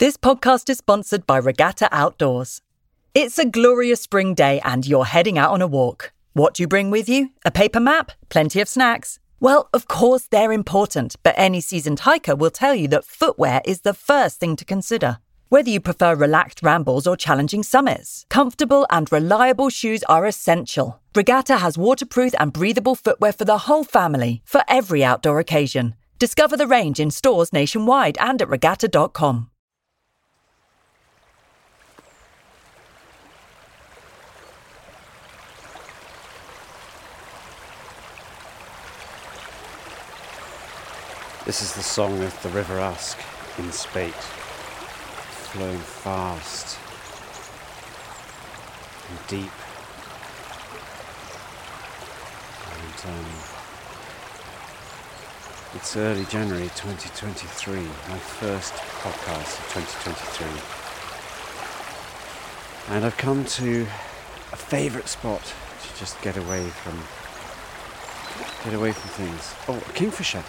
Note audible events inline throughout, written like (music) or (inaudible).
This podcast is sponsored by Regatta Outdoors. It's a glorious spring day and you're heading out on a walk. What do you bring with you? A paper map? Plenty of snacks? Well, of course, they're important, but any seasoned hiker will tell you that footwear is the first thing to consider. Whether you prefer relaxed rambles or challenging summits, comfortable and reliable shoes are essential. Regatta has waterproof and breathable footwear for the whole family, for every outdoor occasion. Discover the range in stores nationwide and at regatta.com. This is the song of the River Usk in Spate, flowing fast and deep. And um, it's early January 2023, my first podcast of 2023. And I've come to a favourite spot to just get away from get away from things. Oh, a kingfisher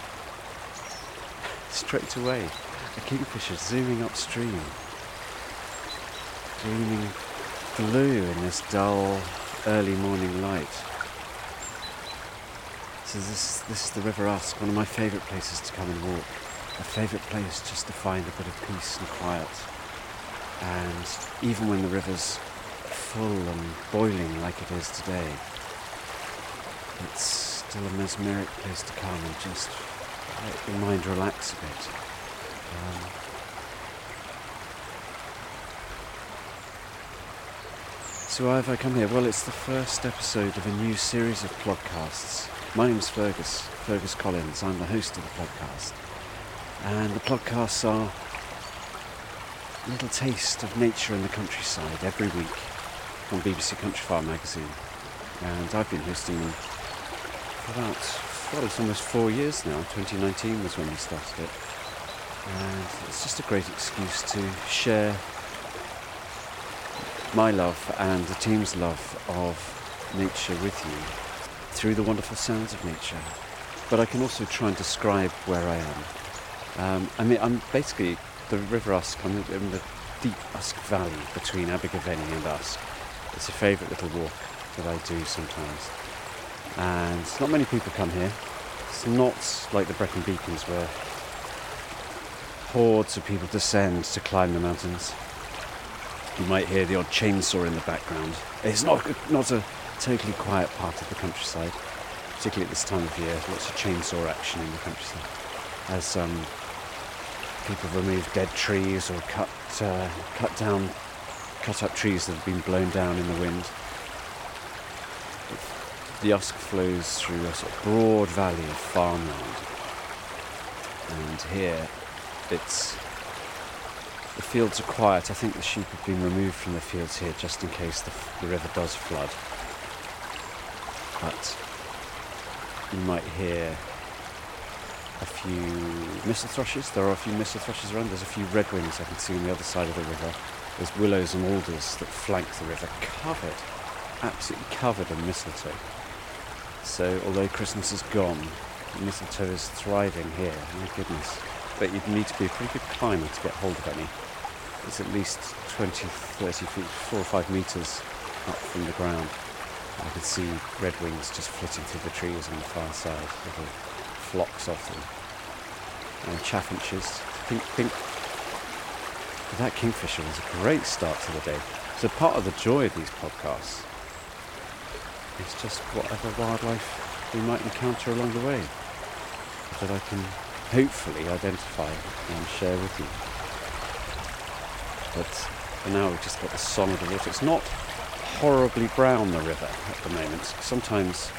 straight away. A kingfisher zooming upstream, gleaming blue in this dull early morning light. So this, this is the River Usk, one of my favourite places to come and walk. A favourite place just to find a bit of peace and quiet. And even when the river's full and boiling like it is today, it's still a mesmeric place to come and just let your mind relax a bit. Um, so why have I come here? Well, it's the first episode of a new series of podcasts. My name's Fergus, Fergus Collins. I'm the host of the podcast. And the podcasts are a little taste of nature and the countryside every week on BBC Countryfile magazine. And I've been hosting them for about it's almost four years now. 2019 was when we started it. And it's just a great excuse to share my love and the team's love of nature with you through the wonderful sounds of nature. But I can also try and describe where I am. Um, I mean, I'm basically the River Usk, I'm in the deep Usk Valley between Abergavenny and Usk. It's a favourite little walk that I do sometimes and not many people come here. It's not like the Brecon Beacons where hordes of people descend to climb the mountains. You might hear the odd chainsaw in the background. It's not not a totally quiet part of the countryside, particularly at this time of year. Lots of chainsaw action in the countryside as um, people remove dead trees or cut uh, cut down cut up trees that have been blown down in the wind the Usk flows through a sort of broad valley of farmland. And here it's the fields are quiet. I think the sheep have been removed from the fields here just in case the, the river does flood. But you might hear a few missel thrushes. There are a few missel thrushes around. There's a few redwings I can see on the other side of the river. There's willows and alders that flank the river, covered, absolutely covered in mistletoe. So although Christmas is gone, mistletoe is thriving here, my goodness. But you'd need to be a pretty good climber to get hold of any. It's at least 20, 30 feet, four or five metres up from the ground. I could see redwings just flitting through the trees on the far side, little flocks of them. And chaffinches, pink, pink. But that kingfisher was a great start to the day. So part of the joy of these podcasts it's just whatever wildlife we might encounter along the way that I can hopefully identify and share with you. But for now we've just got the song of the water. It's not horribly brown, the river, at the moment. Sometimes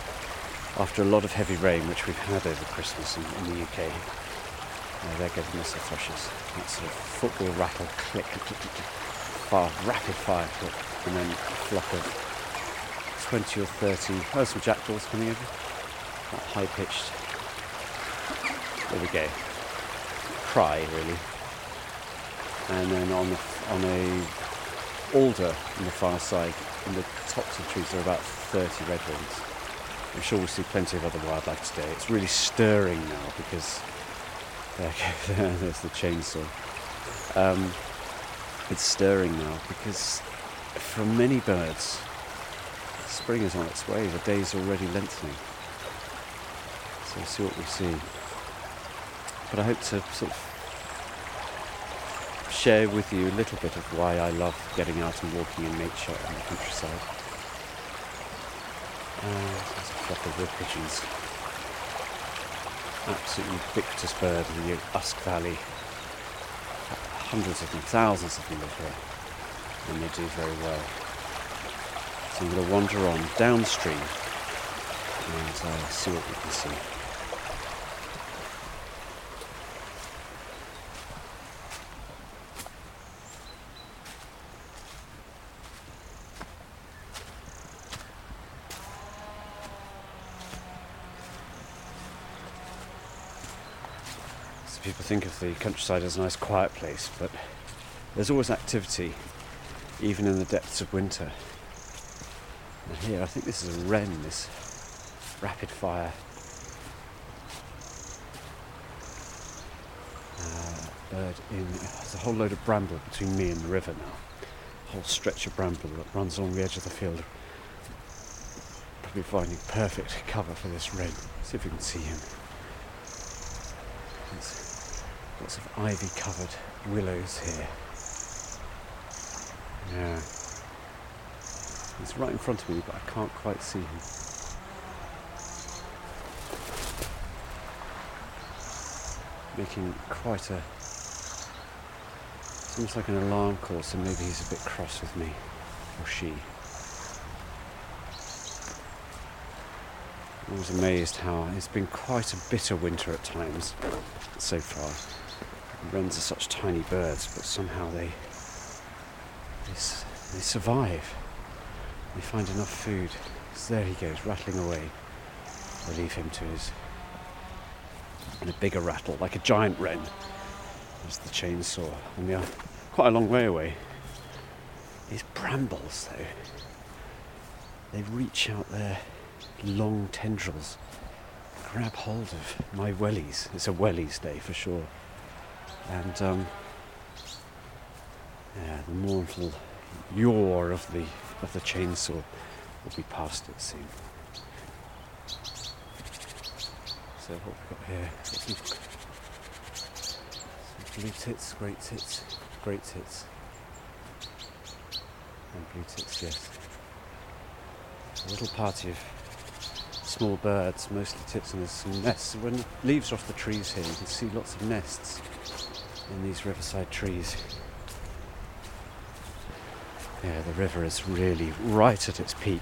after a lot of heavy rain, which we've had over Christmas in, in the UK, uh, they're giving us the thrushes. That sort of football rattle click, click, click, click rapid fire clip, and then a flock of 20 or 30, oh, some jackdaws coming over, that high pitched. There we go. Cry, really. And then on, the, on a alder on the far side, in the tops of the trees, there are about 30 redwings. I'm sure we'll see plenty of other wildlife today. It's really stirring now because there, (laughs) there's the chainsaw. Um, it's stirring now because for many birds, spring is on its way. The day's already lengthening. So we'll see what we see. But I hope to sort of share with you a little bit of why I love getting out and walking in nature and the countryside. And there's a flock of wood pigeons. Absolutely ubiquitous bird in the Usk Valley. Hundreds of them, thousands of them live here, and they do very well. So I'm going to wander on downstream and uh, see what we can see. So people think of the countryside as a nice quiet place, but there's always activity, even in the depths of winter. And here, I think this is a wren, this rapid fire uh, bird in. There's a whole load of bramble between me and the river now. A whole stretch of bramble that runs along the edge of the field. Probably finding perfect cover for this wren. See if we can see him. There's lots of ivy covered willows here. Yeah. He's right in front of me, but I can't quite see him. Making quite a. It's almost like an alarm call, so maybe he's a bit cross with me, or she. I was amazed how it's been quite a bitter winter at times so far. Wrens are such tiny birds, but somehow they, they, they survive. They find enough food. So there he goes, rattling away. I leave him to his and a bigger rattle, like a giant wren. There's the chainsaw, and we are quite a long way away. These brambles, though, they reach out their long tendrils, grab hold of my wellies. It's a wellies day for sure. And um, yeah, the mournful yaw of the of the chainsaw will be past it soon. So what we've got here? Some blue tits, great tits, great tits, and blue tits. Yes. A little party of small birds, mostly tits, and there's some nests. When leaves are off the trees here, you can see lots of nests in these riverside trees. Yeah, the river is really right at its peak.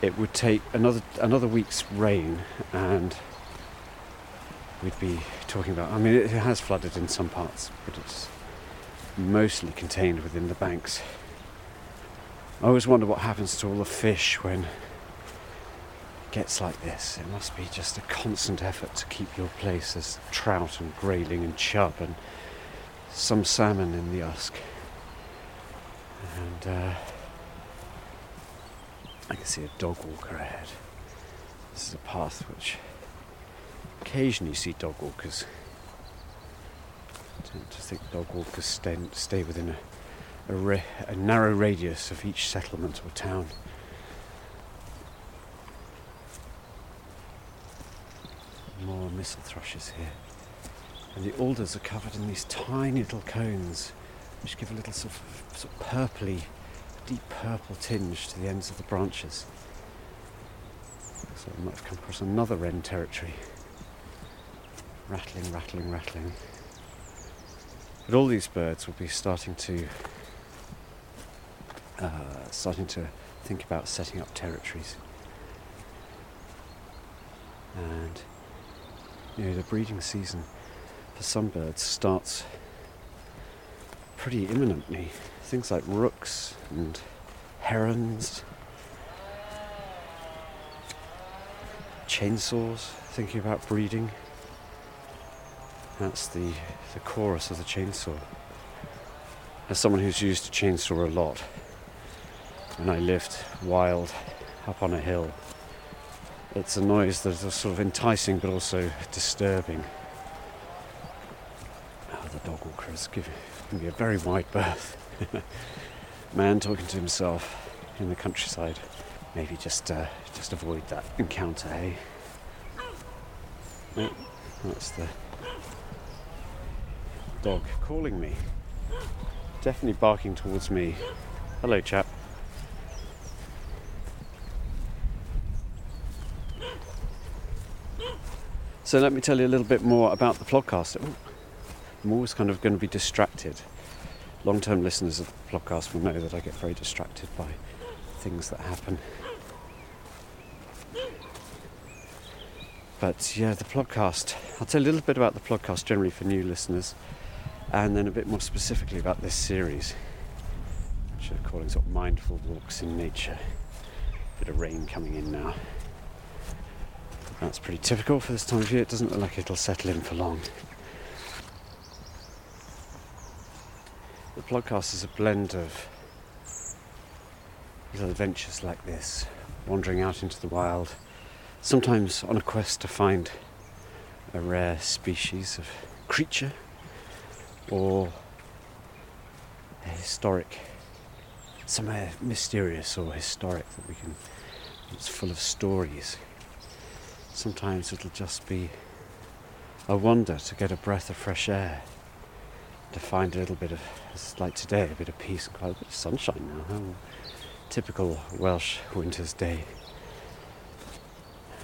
It would take another another week's rain, and we'd be talking about. I mean, it has flooded in some parts, but it's mostly contained within the banks. I always wonder what happens to all the fish when it gets like this. It must be just a constant effort to keep your place. There's trout and grayling and chub and some salmon in the Usk. And uh, I can see a dog walker ahead. This is a path which occasionally you see dog walkers. I tend to think dog walkers stay, stay within a, a, a narrow radius of each settlement or town. More missel thrushes here. And the alders are covered in these tiny little cones which give a little sort of, sort of purpley, deep purple tinge to the ends of the branches. So we might have come across another wren territory. Rattling, rattling, rattling. But all these birds will be starting to uh, starting to think about setting up territories. And you know the breeding season for some birds starts pretty imminently. Things like rooks and herons, chainsaws, thinking about breeding. That's the, the chorus of the chainsaw. As someone who's used a chainsaw a lot, when I lived wild up on a hill, it's a noise that is sort of enticing but also disturbing. Oh, the dog walker is giving me a very wide berth. (laughs) Man talking to himself in the countryside. Maybe just uh, just avoid that encounter, eh? That's the dog calling me. Definitely barking towards me. Hello, chap. So let me tell you a little bit more about the podcast. I'm always kind of going to be distracted. Long term listeners of the podcast will know that I get very distracted by things that happen. But yeah, the podcast, I'll tell you a little bit about the podcast generally for new listeners and then a bit more specifically about this series, which I'm calling sort of mindful walks in nature. Bit of rain coming in now. That's pretty typical for this time of year. It doesn't look like it'll settle in for long. The podcast is a blend of little adventures like this, wandering out into the wild, sometimes on a quest to find a rare species of creature or a historic, somewhere mysterious or historic that we can, it's full of stories. Sometimes it'll just be a wonder to get a breath of fresh air to find a little bit of, like today, a bit of peace and quiet, a bit of sunshine now. Typical Welsh winter's day.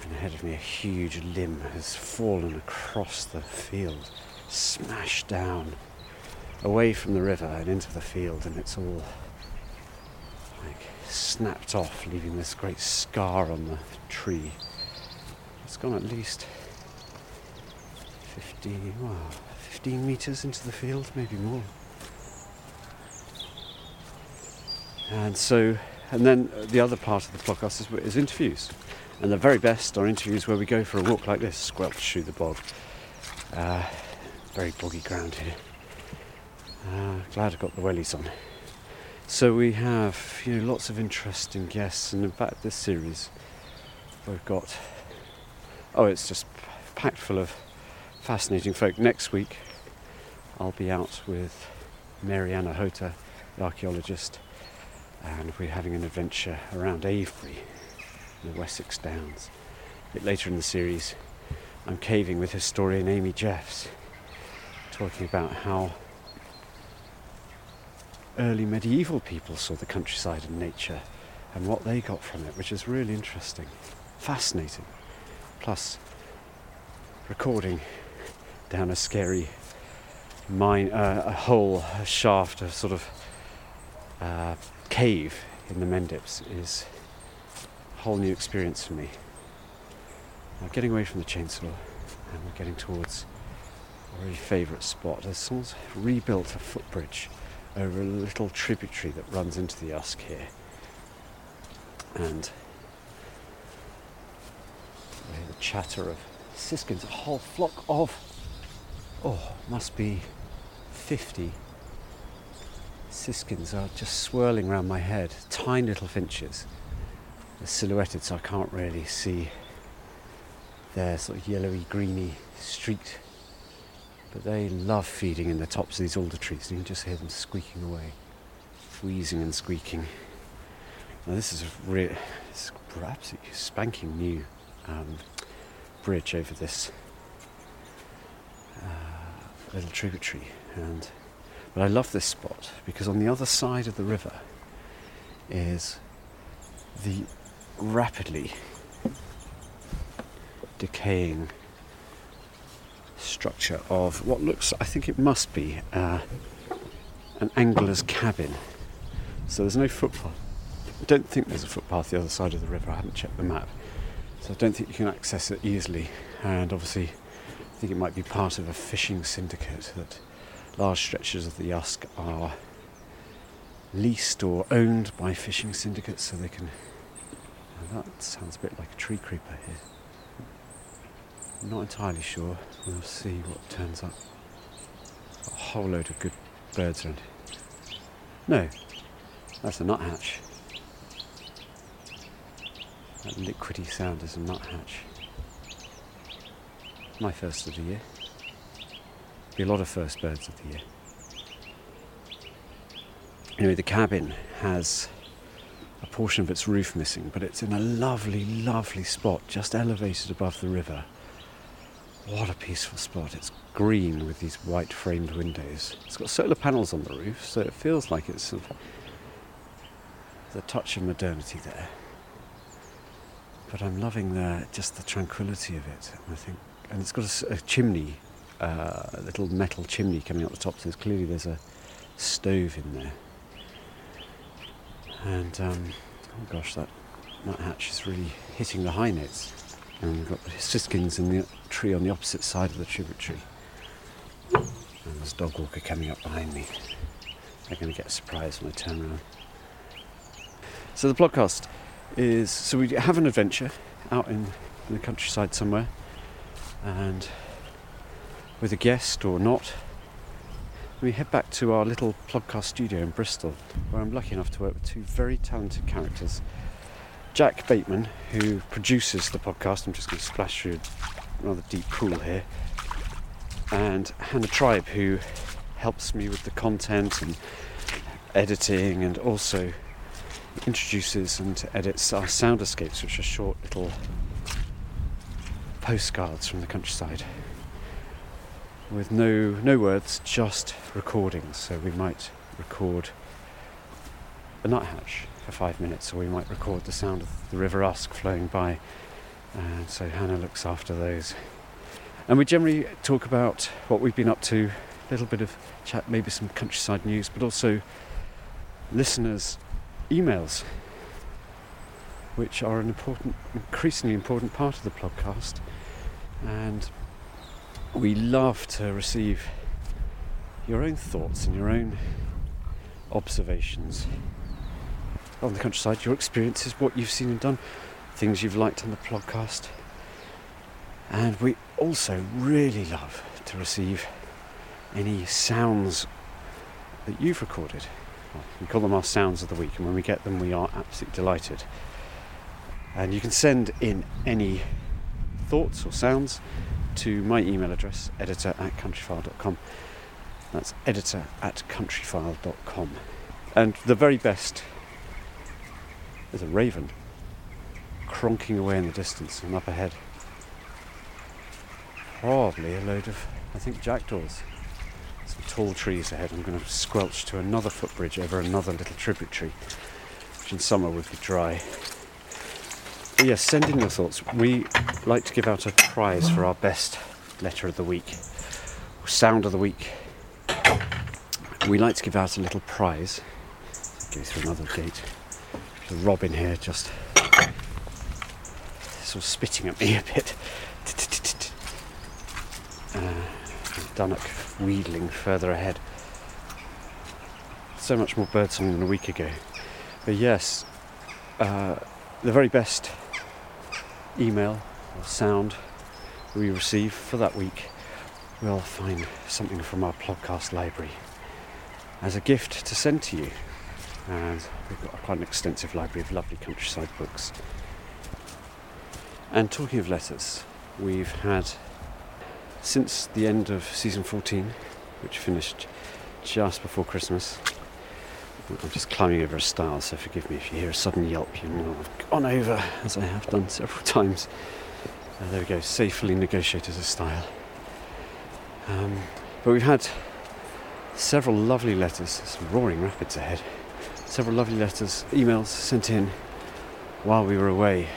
And ahead of me, a huge limb has fallen across the field, smashed down, away from the river and into the field, and it's all like snapped off, leaving this great scar on the tree. It's gone at least 50, wow, 15 metres into the field, maybe more. And so, and then the other part of the podcast is, is interviews. And the very best are interviews where we go for a walk like this, squelch through the bog. Uh, very boggy ground here. Uh, glad I got the wellies on. So we have, you know, lots of interesting guests, and in fact, this series we've got. Oh, it's just packed full of fascinating folk. Next week, I'll be out with Mary-Ann Ochota, the archaeologist, and we're having an adventure around Avebury, in the Wessex Downs. A bit later in the series, I'm caving with historian Amy Jeffs, talking about how early medieval people saw the countryside and nature and what they got from it, which is really interesting, fascinating. Plus, recording down a scary mine, uh, a hole, a shaft, a sort of uh, cave in the Mendips is a whole new experience for me. Now, getting away from the chainsaw and we're getting towards a very favourite spot. There's someone's rebuilt a footbridge over a little tributary that runs into the Usk here. And the chatter of siskins, a whole flock of, oh, must be 50 siskins are just swirling around my head. Tiny little finches. They're silhouetted so I can't really see their sort of yellowy greeny streaked but they love feeding in the tops of these alder trees, you can just hear them squeaking away, wheezing and squeaking. Now, this is a it's absolutely spanking new um, bridge over this uh, little tributary, and but I love this spot because on the other side of the river is the rapidly decaying structure of what looks, I think it must be, uh, an angler's cabin. So there's no footpath. I don't think there's a footpath the other side of the river. I haven't checked the map. So I don't think you can access it easily. And obviously, I think it might be part of a fishing syndicate that large stretches of the Usk are leased or owned by fishing syndicates so they can. that sounds a bit like a tree creeper here. I'm not entirely sure. We'll see what turns up. a whole load of good birds around. No, that's a nuthatch. That liquidy sound is a nuthatch. My first of the year. Be a lot of first birds of the year. Anyway, the cabin has a portion of its roof missing, but it's in a lovely, lovely spot just elevated above the river. What a peaceful spot. It's green with these white framed windows. It's got solar panels on the roof, so it feels like it's sort of the touch of modernity there. But I'm loving the, just the tranquility of it. I think, and it's got a, a chimney, uh, a little metal chimney coming up the top. So clearly there's a stove in there. And um, oh gosh, that nuthatch is really hitting the high notes. And we've got the siskins in the tree on the opposite side of the tributary. And there's a dog walker coming up behind me. They're going to get a surprise when I turn around. So the podcast is so we have an adventure out in, in the countryside somewhere, and with a guest or not, we head back to our little podcast studio in Bristol, where I'm lucky enough to work with two very talented characters. Jack Bateman, who produces the podcast, I'm just going to splash through a rather deep pool here, and Hannah Tribe, who helps me with the content and editing and also introduces and edits our sound escapes, which are short little postcards from the countryside with no no words, just recordings. So we might record a nuthatch for five minutes, or we might record the sound of the River Usk flowing by. And so Hannah looks after those. And we generally talk about what we've been up to, a little bit of chat, maybe some countryside news, but also listeners' emails, which are an important, increasingly important part of the podcast. And we love to receive your own thoughts and your own observations on the countryside, your experiences, what you've seen and done, things you've liked on the podcast. And we also really love to receive any sounds that you've recorded. We call them our sounds of the week, and when we get them, we are absolutely delighted. And you can send in any thoughts or sounds to my email address, editor at countryfile.com. That's editor at countryfile.com. And the very best is a raven cronking away in the distance and up ahead. Probably a load of, I think, jackdaws. Some tall trees ahead. I'm going to squelch to another footbridge over another little tributary, which in summer would be dry yes, send in your thoughts. We like to give out a prize for our best letter of the week, sound of the week. We like to give out a little prize. Go through another gate. There's robin here just sort of spitting at me a bit. Uh, Dunnock wheedling further ahead. So much more birdsong than a week ago. But yes, uh, the very best email or sound we receive for that week, we'll find something from our podcast library as a gift to send to you. And we've got quite an extensive library of lovely countryside books. And talking of letters, we've had since the end of season 14, which finished just before Christmas, I'm just climbing over a stile, so forgive me if you hear a sudden yelp. You know I've gone over, as I have done several (laughs) times. Uh, there we go, safely negotiated a stile. Um, but we've had several lovely letters, some roaring rapids ahead. Several lovely letters, emails sent in while we were away,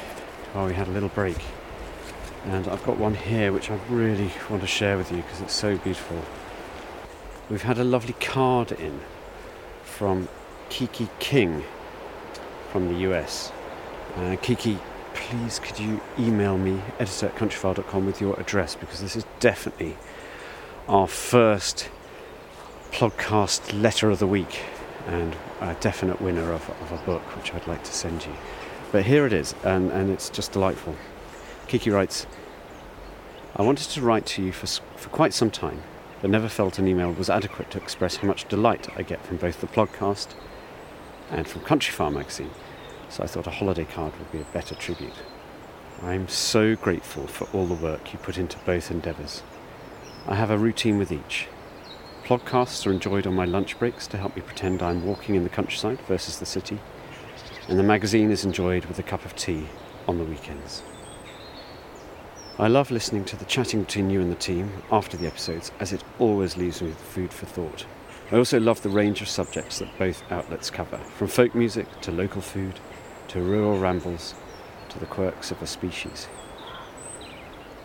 while we had a little break. And I've got one here which I really want to share with you because it's so beautiful. We've had a lovely card in from Kiki King from the US. Uh, Kiki, please could you email me, editor at countryfile.com, with your address because this is definitely our first podcast letter of the week and a definite winner of, of a book which I'd like to send you. But here it is, and, and it's just delightful. Kiki writes I wanted to write to you for, for quite some time, but never felt an email was adequate to express how much delight I get from both the podcast and from Countryfile magazine, so I thought a holiday card would be a better tribute. I'm so grateful for all the work you put into both endeavours. I have a routine with each. Podcasts are enjoyed on my lunch breaks to help me pretend I'm walking in the countryside versus the city, and the magazine is enjoyed with a cup of tea on the weekends. I love listening to the chatting between you and the team after the episodes, as it always leaves me with food for thought. I also love the range of subjects that both outlets cover, from folk music to local food to rural rambles to the quirks of a species.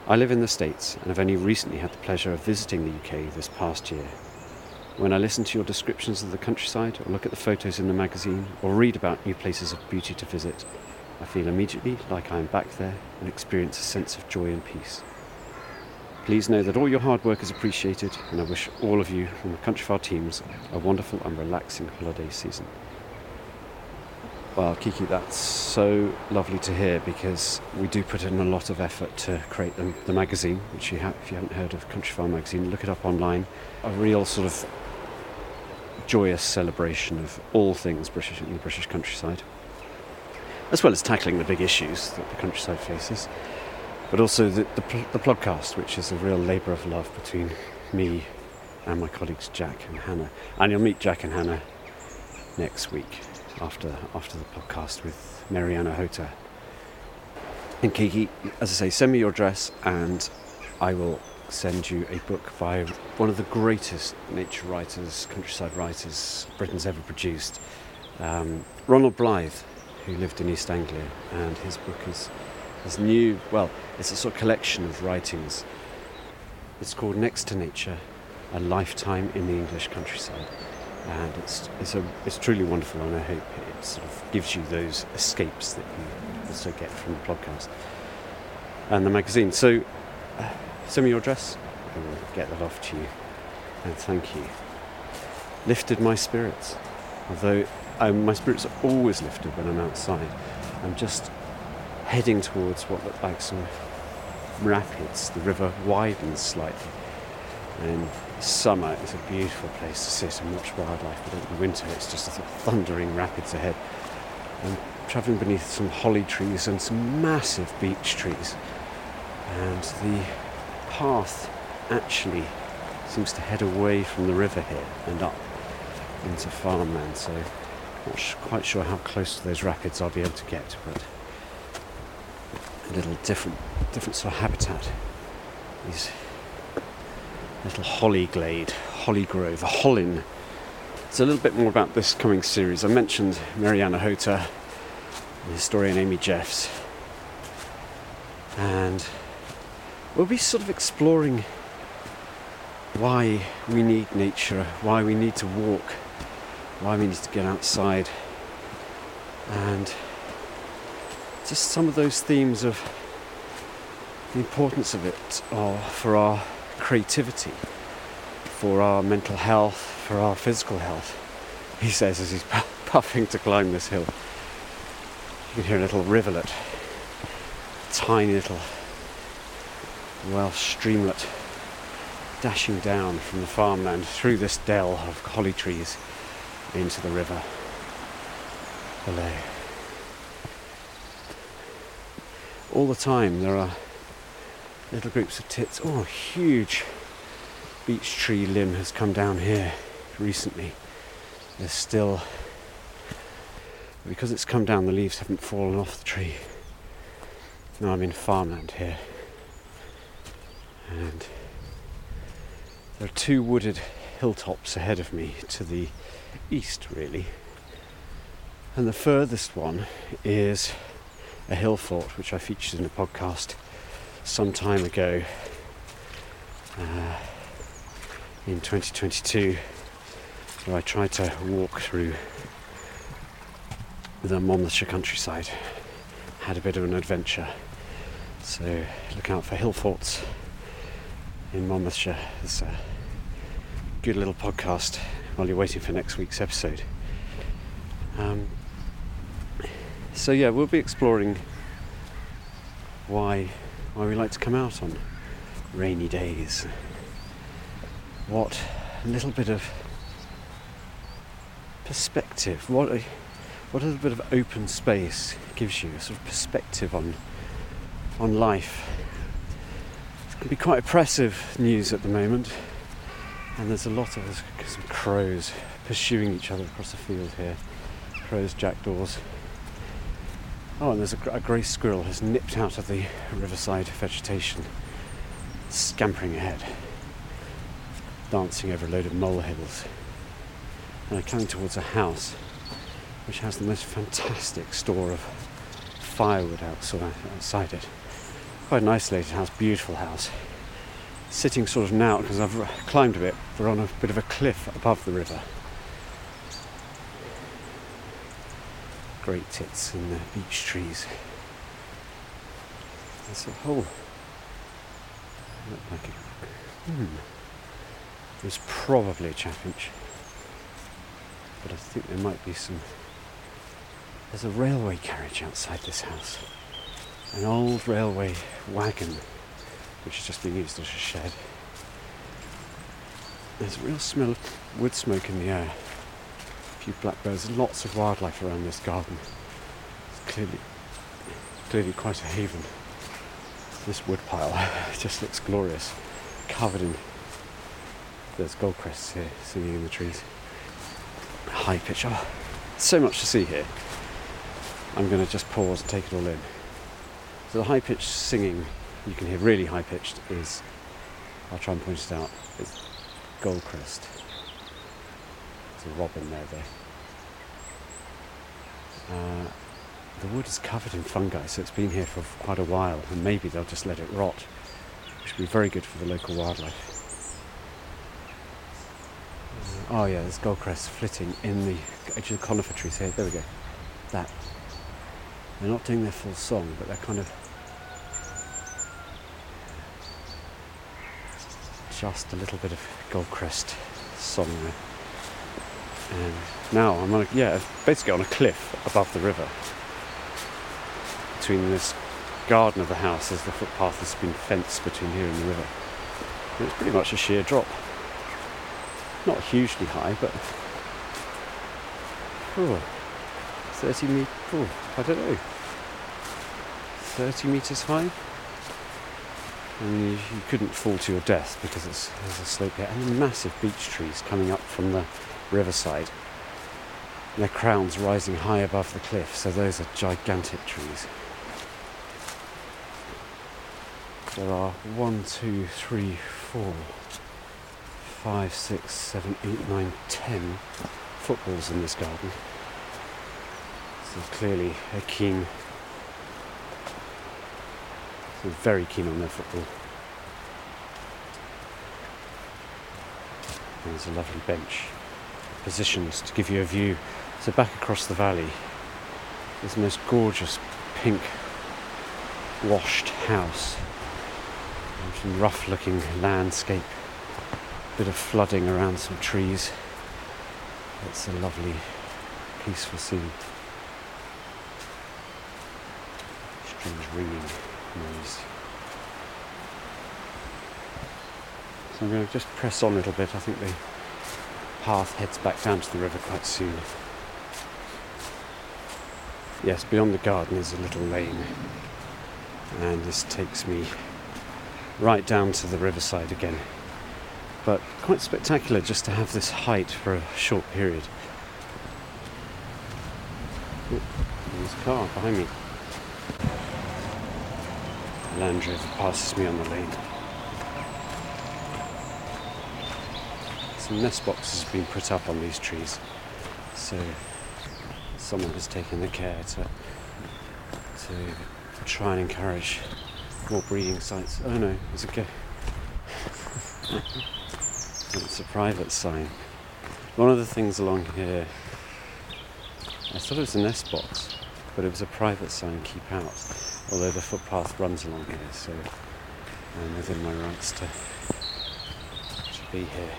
I live in the States and have only recently had the pleasure of visiting the UK this past year. When I listen to your descriptions of the countryside, or look at the photos in the magazine, or read about new places of beauty to visit, I feel immediately like I am back there and experience a sense of joy and peace. Please know that all your hard work is appreciated, and I wish all of you from the Countryfile teams a wonderful and relaxing holiday season. Well, Kiki, that's so lovely to hear because we do put in a lot of effort to create the, the magazine, which you if you haven't heard of Countryfile magazine, look it up online. A real sort of joyous celebration of all things British in the British countryside as well as tackling the big issues that the countryside faces, but also the, the, the podcast, which is a real labour of love between me and my colleagues Jack and Hannah. And you'll meet Jack and Hannah next week after, after the podcast with Mary-Ann Ochota. And Kiki, as I say, send me your address and I will send you a book by one of the greatest nature writers, countryside writers Britain's ever produced, um, Ronald Blythe who lived in East Anglia, and his book is his new, well, it's a sort of collection of writings. It's called Next to Nature, A Lifetime in the English Countryside. And it's, it's, a, it's truly wonderful, and I hope it sort of gives you those escapes that you also get from the podcast and the magazine. So, uh, send me your address, and we'll get that off to you. And thank you. Lifted my spirits, although um, my spirits are always lifted when I'm outside. I'm just heading towards what look like some rapids. The river widens slightly. And summer is a beautiful place to sit and watch wildlife, but in the winter it's just thundering rapids ahead. I'm travelling beneath some holly trees and some massive beech trees. And the path actually seems to head away from the river here and up into farmland. So not quite sure how close to those rapids I'll be able to get, but a little different, different sort of habitat. These little holly glade, holly grove, a hollin. It's a little bit more about this coming series. I mentioned Mary-Ann Ochota, the historian Amy Jeffs, and we'll be sort of exploring why we need nature, why we need to walk why we need to get outside, and just some of those themes of the importance of it are for our creativity, for our mental health, for our physical health. He says as he's (laughs) puffing to climb this hill. You can hear a little rivulet, tiny little Welsh streamlet dashing down from the farmland through this dell of holly trees into the river below. All the time there are little groups of tits. Oh, a huge beech tree limb has come down here recently. There's still, because it's come down, the leaves haven't fallen off the tree. Now I'm in farmland here. And there are two wooded hilltops ahead of me to the east, really. And the furthest one is a hill fort, which I featured in a podcast some time ago uh, in 2022, where I tried to walk through the Monmouthshire countryside. Had a bit of an adventure. So look out for hill forts in Monmouthshire. There's a good little podcast while you're waiting for next week's episode. Um, so yeah, we'll be exploring why why we like to come out on rainy days. What a little bit of perspective, what a what a little bit of open space gives you, a sort of perspective on on life. It can be quite oppressive news at the moment, and there's a lot of some crows pursuing each other across the field here. Crows, jackdaws. Oh, and there's a, a grey squirrel has nipped out of the riverside vegetation, scampering ahead, dancing over a load of molehills. And I'm coming towards a house which has the most fantastic store of firewood outside it. Quite an isolated house, beautiful house. Sitting sort of now, because I've climbed a bit, we're on a bit of a cliff above the river. Great tits and the beech trees. There's a hole. Look like a. Hmm. There's probably a chaffinch, but I think there might be some. There's a railway carriage outside this house an old railway wagon which has just been used as a shed. There's a real smell of wood smoke in the air. Few blackbirds, lots of wildlife around this garden. It's clearly, clearly quite a haven. This woodpile (laughs) just looks glorious, covered in. There's goldcrests here singing in the trees. High pitch. Oh, so much to see here. I'm going to just pause and take it all in. So the high pitched singing you can hear really high pitched is I'll try and point it out. It's Goldcrest. A robin there though. Uh, the wood is covered in fungi, so it's been here for quite a while, and maybe they'll just let it rot, which would be very good for the local wildlife. Uh, oh yeah, there's goldcrest flitting in the edge of the conifer trees here. There we go. That they're not doing their full song, but they're kind of just a little bit of Goldcrest song there. And now I'm on a, yeah, basically on a cliff above the river. Between this garden of the house, there's the footpath that's been fenced between here and the river. And it's pretty much a sheer drop. Not hugely high, but oh, 30 metres, oh, I don't know, 30 metres high. Mean, you, you, couldn't fall to your death because it's, there's a slope here. And massive beech trees coming up from the riverside. And their crowns rising high above the cliff, so those are gigantic trees. There are one, two, three, four, five, six, seven, eight, nine, ten footballs in this garden. So clearly a keen very keen on their football. there's a lovely bench positioned to give you a view. So back across the valley, there's the most gorgeous pink washed house. and Some rough looking landscape, bit of flooding around some trees. It's a lovely, peaceful scene. Strange ringing noise. So I'm going to just press on a little bit. I think the path heads back down to the river quite soon. Yes, beyond the garden is a little lane, and this takes me right down to the riverside again. But quite spectacular just to have this height for a short period. Oh, there's a car behind me. Land Rover passes me on the lane. Some nest boxes have been put up on these trees, so someone has taken the care to to try and encourage more breeding sites. Oh no, there's a (laughs) it's a private sign. One of the things along here, I thought it was a nest box, but it was a private sign, keep out although the footpath runs along here, so I'm within my rights to, to be here.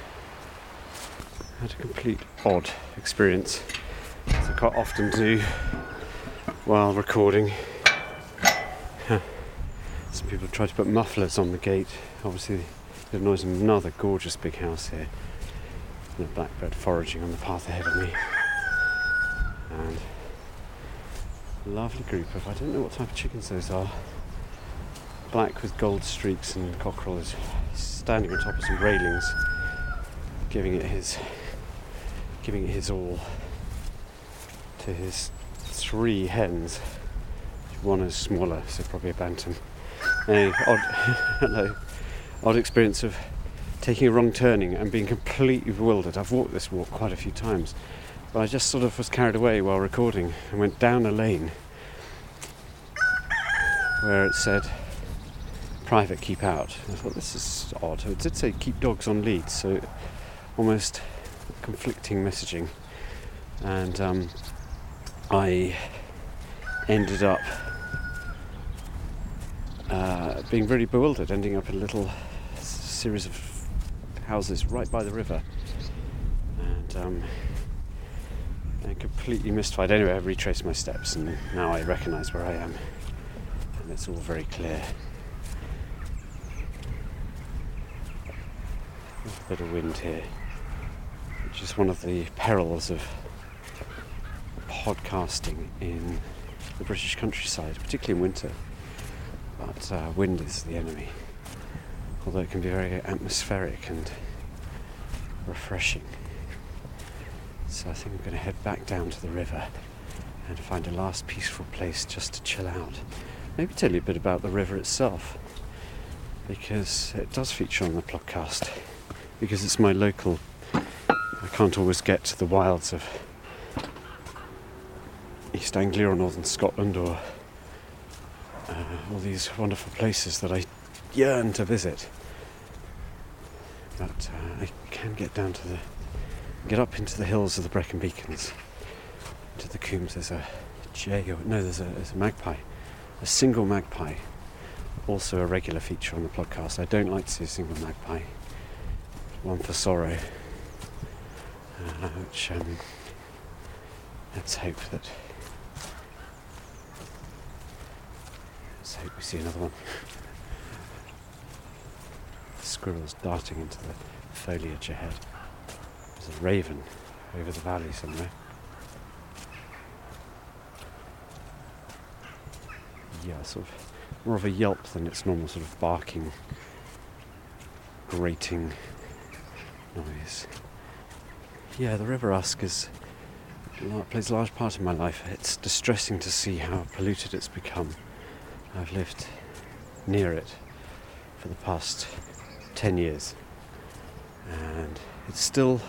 Had a complete odd experience, as I quite often do while recording. Some people tried to put mufflers on the gate. Obviously, the noise of another gorgeous big house here. And a blackbird foraging on the path ahead of me. And a lovely group of, I don't know what type of chickens those are. Black with gold streaks and cockerel is standing on top of some railings, giving it his, giving it his all to his three hens. One is smaller, so probably a bantam. Anyway, odd, (laughs) hello, odd experience of taking a wrong turning and being completely bewildered. I've walked this walk quite a few times, but I just sort of was carried away while recording and went down a lane where it said private keep out. I thought this is odd. It did say keep dogs on leads, so almost conflicting messaging. And um, I ended up uh, being very bewildered, ending up in a little series of houses right by the river, and, um, completely mystified. Anyway, I retraced my steps, and now I recognise where I am, and it's all very clear. a bit of wind here, which is one of the perils of podcasting in the British countryside, particularly in winter. But uh, wind is the enemy, although it can be very atmospheric and refreshing. So I think I'm going to head back down to the river and find a last peaceful place just to chill out. Maybe tell you a bit about the river itself, because it does feature on the podcast, because it's my local. I can't always get to the wilds of East Anglia or Northern Scotland or uh, all these wonderful places that I yearn to visit. But uh, I can get down to the, get up into the hills of the Brecon Beacons. To the Coombs, there's a jay, or no, there's a, there's a magpie, a single magpie. Also a regular feature on the podcast. I don't like to see a single magpie. One for sorrow, uh, which um, let's hope that Let's hope we see another one. The Squirrels darting into the foliage ahead. There's a raven over the valley somewhere. Yeah, sort of more of a yelp than its normal sort of barking, grating noise. Yeah, the River Usk is plays a large part in my life. It's distressing to see how polluted it's become. I've lived near it for the past 10 years and it's still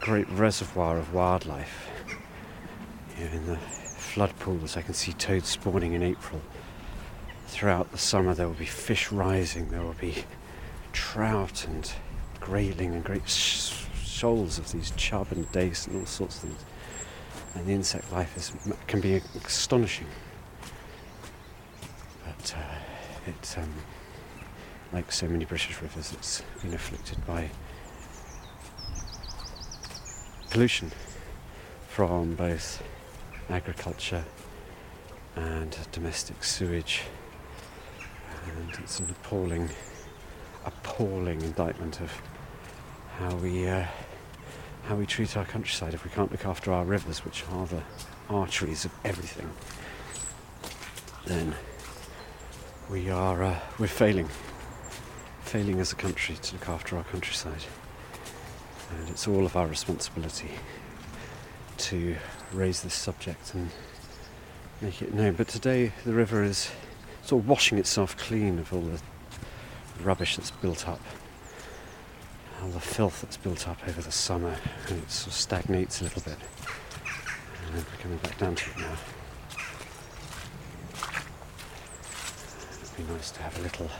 a great reservoir of wildlife. Know, in the flood pools, I can see toads spawning in April. Throughout the summer, there will be fish rising, there will be trout and grayling and great sh- shoals of these chub and dace and all sorts of things. And the insect life is, can be astonishing but uh, it's um, like so many British rivers, it's been afflicted by pollution from both agriculture and domestic sewage, and it's an appalling, appalling indictment of how we uh, how we treat our countryside if we can't look after our rivers, which are the arteries of everything. Then we are uh, we're failing, failing as a country to look after our countryside, and it's all of our responsibility to raise this subject and make it known. But today the river is sort of washing itself clean of all the rubbish that's built up, all the filth that's built up over the summer, and it sort of stagnates a little bit. And we're coming back down to it now. It'd be nice to have a little.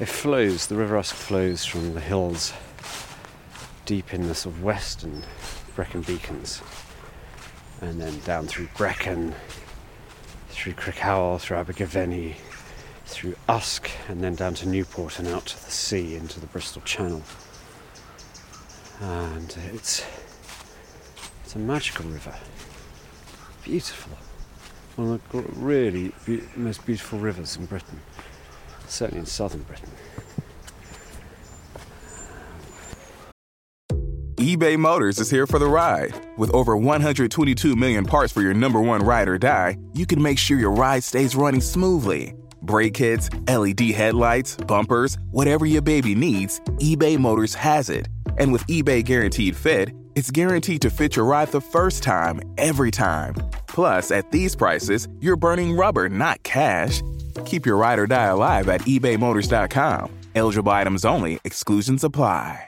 It flows, the River Usk flows from the hills deep in the sort of western Brecon Beacons and then down through Brecon, through Crickhowell, through Abergavenny, through Usk, and then down to Newport and out to the sea into the Bristol Channel. and it's it's a magical river, beautiful, one of the really be- most beautiful rivers in Britain, certainly in southern Britain. eBay Motors is here for the ride. With over 122 million parts for your number one ride or die, you can make sure your ride stays running smoothly. Brake kits, LED headlights, bumpers, whatever your baby needs, eBay Motors has it. And with eBay Guaranteed Fit, it's guaranteed to fit your ride the first time, every time. Plus, at these prices, you're burning rubber, not cash. Keep your ride or die alive at ebaymotors.com. Eligible items only, exclusions apply.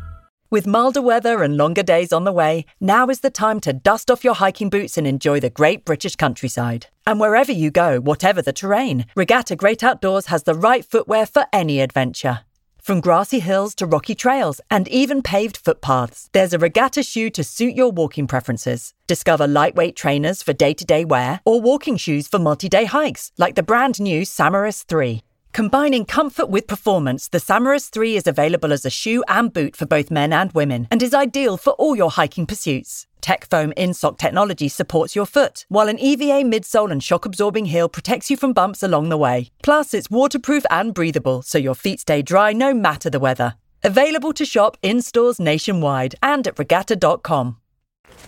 With milder weather and longer days on the way, now is the time to dust off your hiking boots and enjoy the great British countryside. And wherever you go, whatever the terrain, Regatta Great Outdoors has the right footwear for any adventure. From grassy hills to rocky trails and even paved footpaths, there's a regatta shoe to suit your walking preferences. Discover lightweight trainers for day to day wear or walking shoes for multi day hikes, like the brand new Samaris 3. Combining comfort with performance, the Samaris 3 is available as a shoe and boot for both men and women and is ideal for all your hiking pursuits. Tech foam insock technology supports your foot, while an EVA midsole and shock absorbing heel protects you from bumps along the way. Plus, it's waterproof and breathable, so your feet stay dry no matter the weather. Available to shop in stores nationwide and at regatta.com.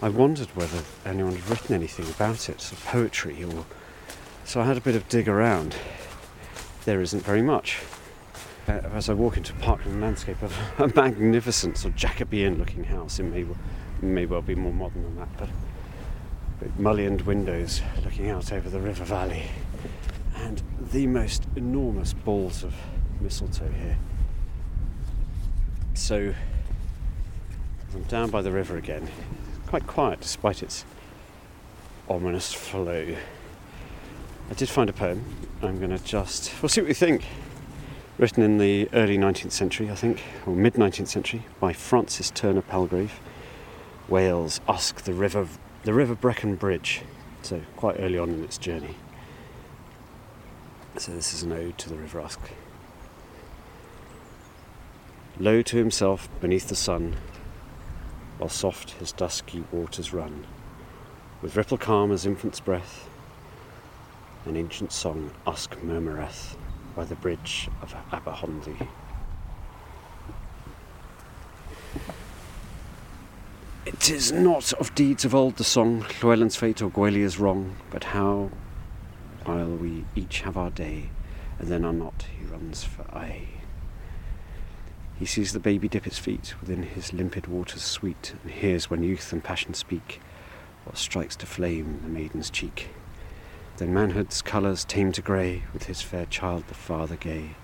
I wondered whether anyone had written anything about it, of poetry or. So I had a bit of dig around. There isn't very much. Uh, as I walk into Parkland landscape of (laughs) a magnificent sort of Jacobean looking house, it may, well- may well be more modern than that, but mullioned windows looking out over the river valley and the most enormous balls of mistletoe here. So I'm down by the river again, quite quiet despite its ominous flow. I did find a poem. I'm going to just, we'll see what we think. Written in the early 19th century, I think, or mid 19th century, by Francis Turner Palgrave. Wales, Usk, the river, the River Brecon Bridge. So quite early on in its journey. So this is an ode to the River Usk. Low to himself beneath the sun, while soft his dusky waters run, with ripple calm as infant's breath, an ancient song Usk murmureth by the bridge of Aberhonddu. It is not of deeds of old the song, Llewellyn's fate or Gwalia's wrong, but how while we each have our day, and then are not, he runs for aye. He sees the baby dip its feet within his limpid waters sweet, and hears when youth and passion speak what strikes to flame the maiden's cheek. Then manhood's colours tame to grey, with his fair child the father gay,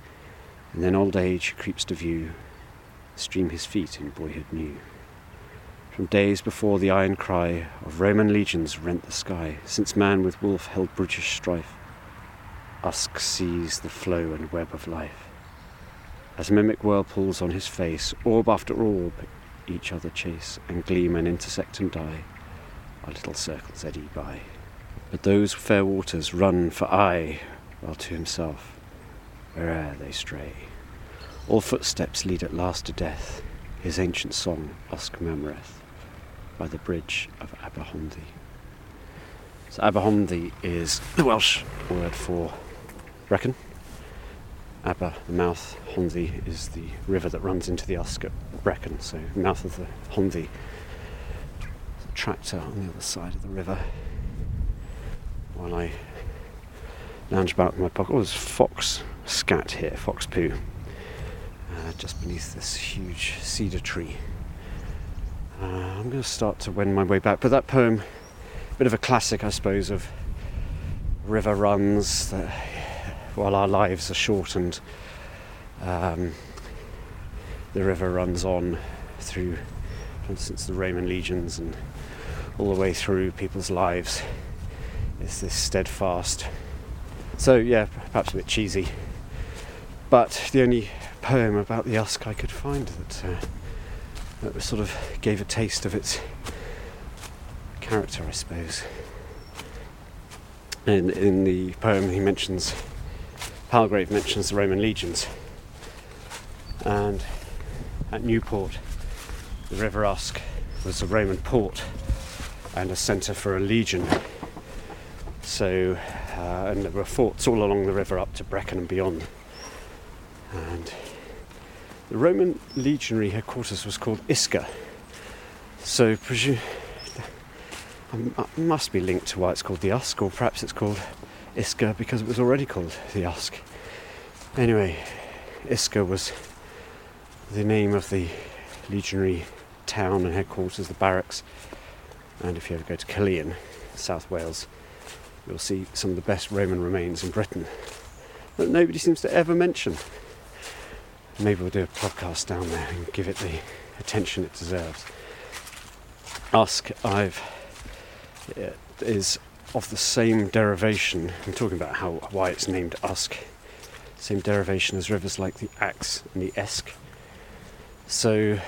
and then old age creeps to view, stream his feet in boyhood new. From days before the iron cry of Roman legions rent the sky, since man with wolf held brutish strife, Usk sees the flow and web of life. As mimic whirlpools on his face, orb after orb, each other chase, and gleam and intersect and die, our little circles eddy by. But those fair waters run for aye, while to himself, where'er they stray, all footsteps lead at last to death, his ancient song Usk murmureth by the bridge of Aberhonddu. So Aberhonddu is the Welsh word for Brecon. Aber, the mouth, Honddu is the river that runs into the Usk at Brecon, so mouth of the Honddu. Tractor on the other side of the river. While I lounge about in my pocket, oh, there's fox scat here, fox poo, uh, just beneath this huge cedar tree. Uh, I'm going to start to wend my way back. But that poem, a bit of a classic, I suppose, of river runs that, while our lives are shortened. Um, the river runs on through since the Roman legions and all the way through people's lives is this steadfast. So, yeah, perhaps a bit cheesy, but the only poem about the Usk I could find that, uh, that sort of gave a taste of its character, I suppose. In, in the poem, he mentions, Palgrave mentions the Roman legions. And at Newport, the River Usk was a Roman port and a centre for a legion. So, uh, and there were forts all along the river up to Brecon and beyond. And the Roman legionary headquarters was called Isca. So, presume it must be linked to why it's called the Usk, or perhaps it's called Isca because it was already called the Usk. Anyway, Isca was the name of the legionary town and headquarters, the barracks. And if you ever go to Caerleon, South Wales, you'll see some of the best Roman remains in Britain that nobody seems to ever mention. Maybe we'll do a podcast down there and give it the attention it deserves. Usk, I've is of the same derivation. I'm talking about how why it's named Usk. Same derivation as rivers like the Axe and the Esk. So,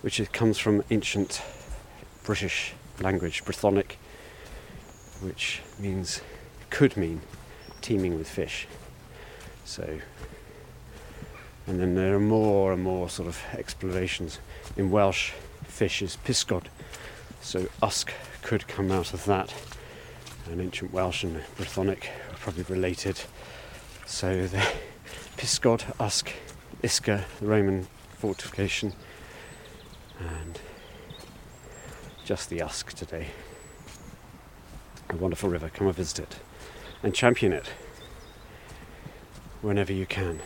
which comes from ancient British language, Brythonic, which means could mean teeming with fish. So, and then there are more and more sort of explorations in Welsh. Fish is pysgod, so Usk could come out of that. And ancient Welsh and Brythonic are probably related. So the (laughs) Pysgod, Usk, Isca, the Roman fortification, and just the Usk today. A wonderful river, come and visit it and champion it whenever you can.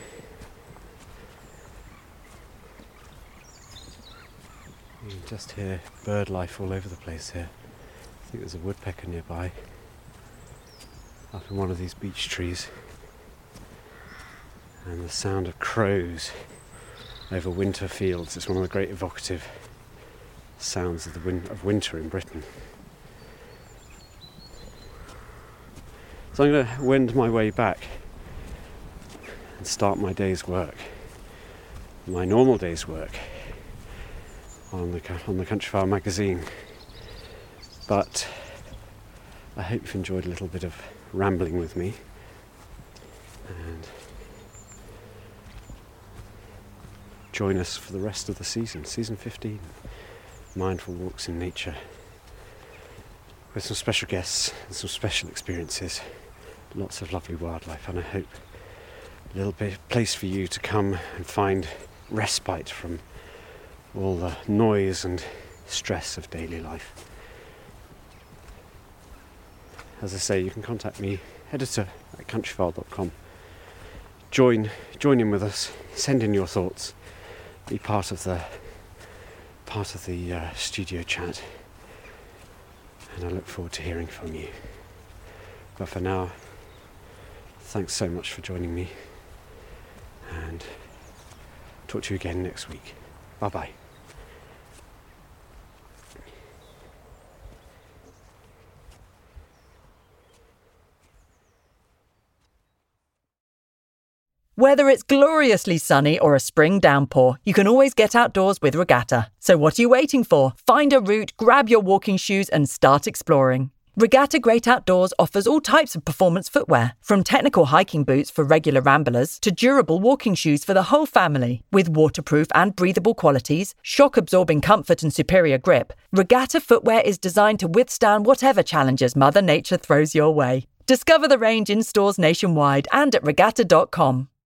You can just hear bird life all over the place here. I think there's a woodpecker nearby, up in one of these beech trees, and the sound of crows over winter fields. It's one of the great evocative sounds of the win- of winter in Britain. So I'm going to wend my way back and start my day's work, my normal day's work on the on the Countryfile magazine. But I hope you've enjoyed a little bit of rambling with me and join us for the rest of the season, season 15, Mindful Walks in Nature, with some special guests and some special experiences, lots of lovely wildlife, and I hope a little bit place for you to come and find respite from all the noise and stress of daily life. As I say, you can contact me, editor at countryfile.com. Join, join in with us, send in your thoughts, be part of the part of the uh, studio chat, and I look forward to hearing from you. But for now, thanks so much for joining me, and talk to you again next week. Bye bye. Whether it's gloriously sunny or a spring downpour, you can always get outdoors with Regatta. So what are you waiting for? Find a route, grab your walking shoes, and start exploring. Regatta Great Outdoors offers all types of performance footwear, from technical hiking boots for regular ramblers to durable walking shoes for the whole family. With waterproof and breathable qualities, shock absorbing comfort, and superior grip, Regatta footwear is designed to withstand whatever challenges Mother Nature throws your way. Discover the range in stores nationwide and at regatta.com.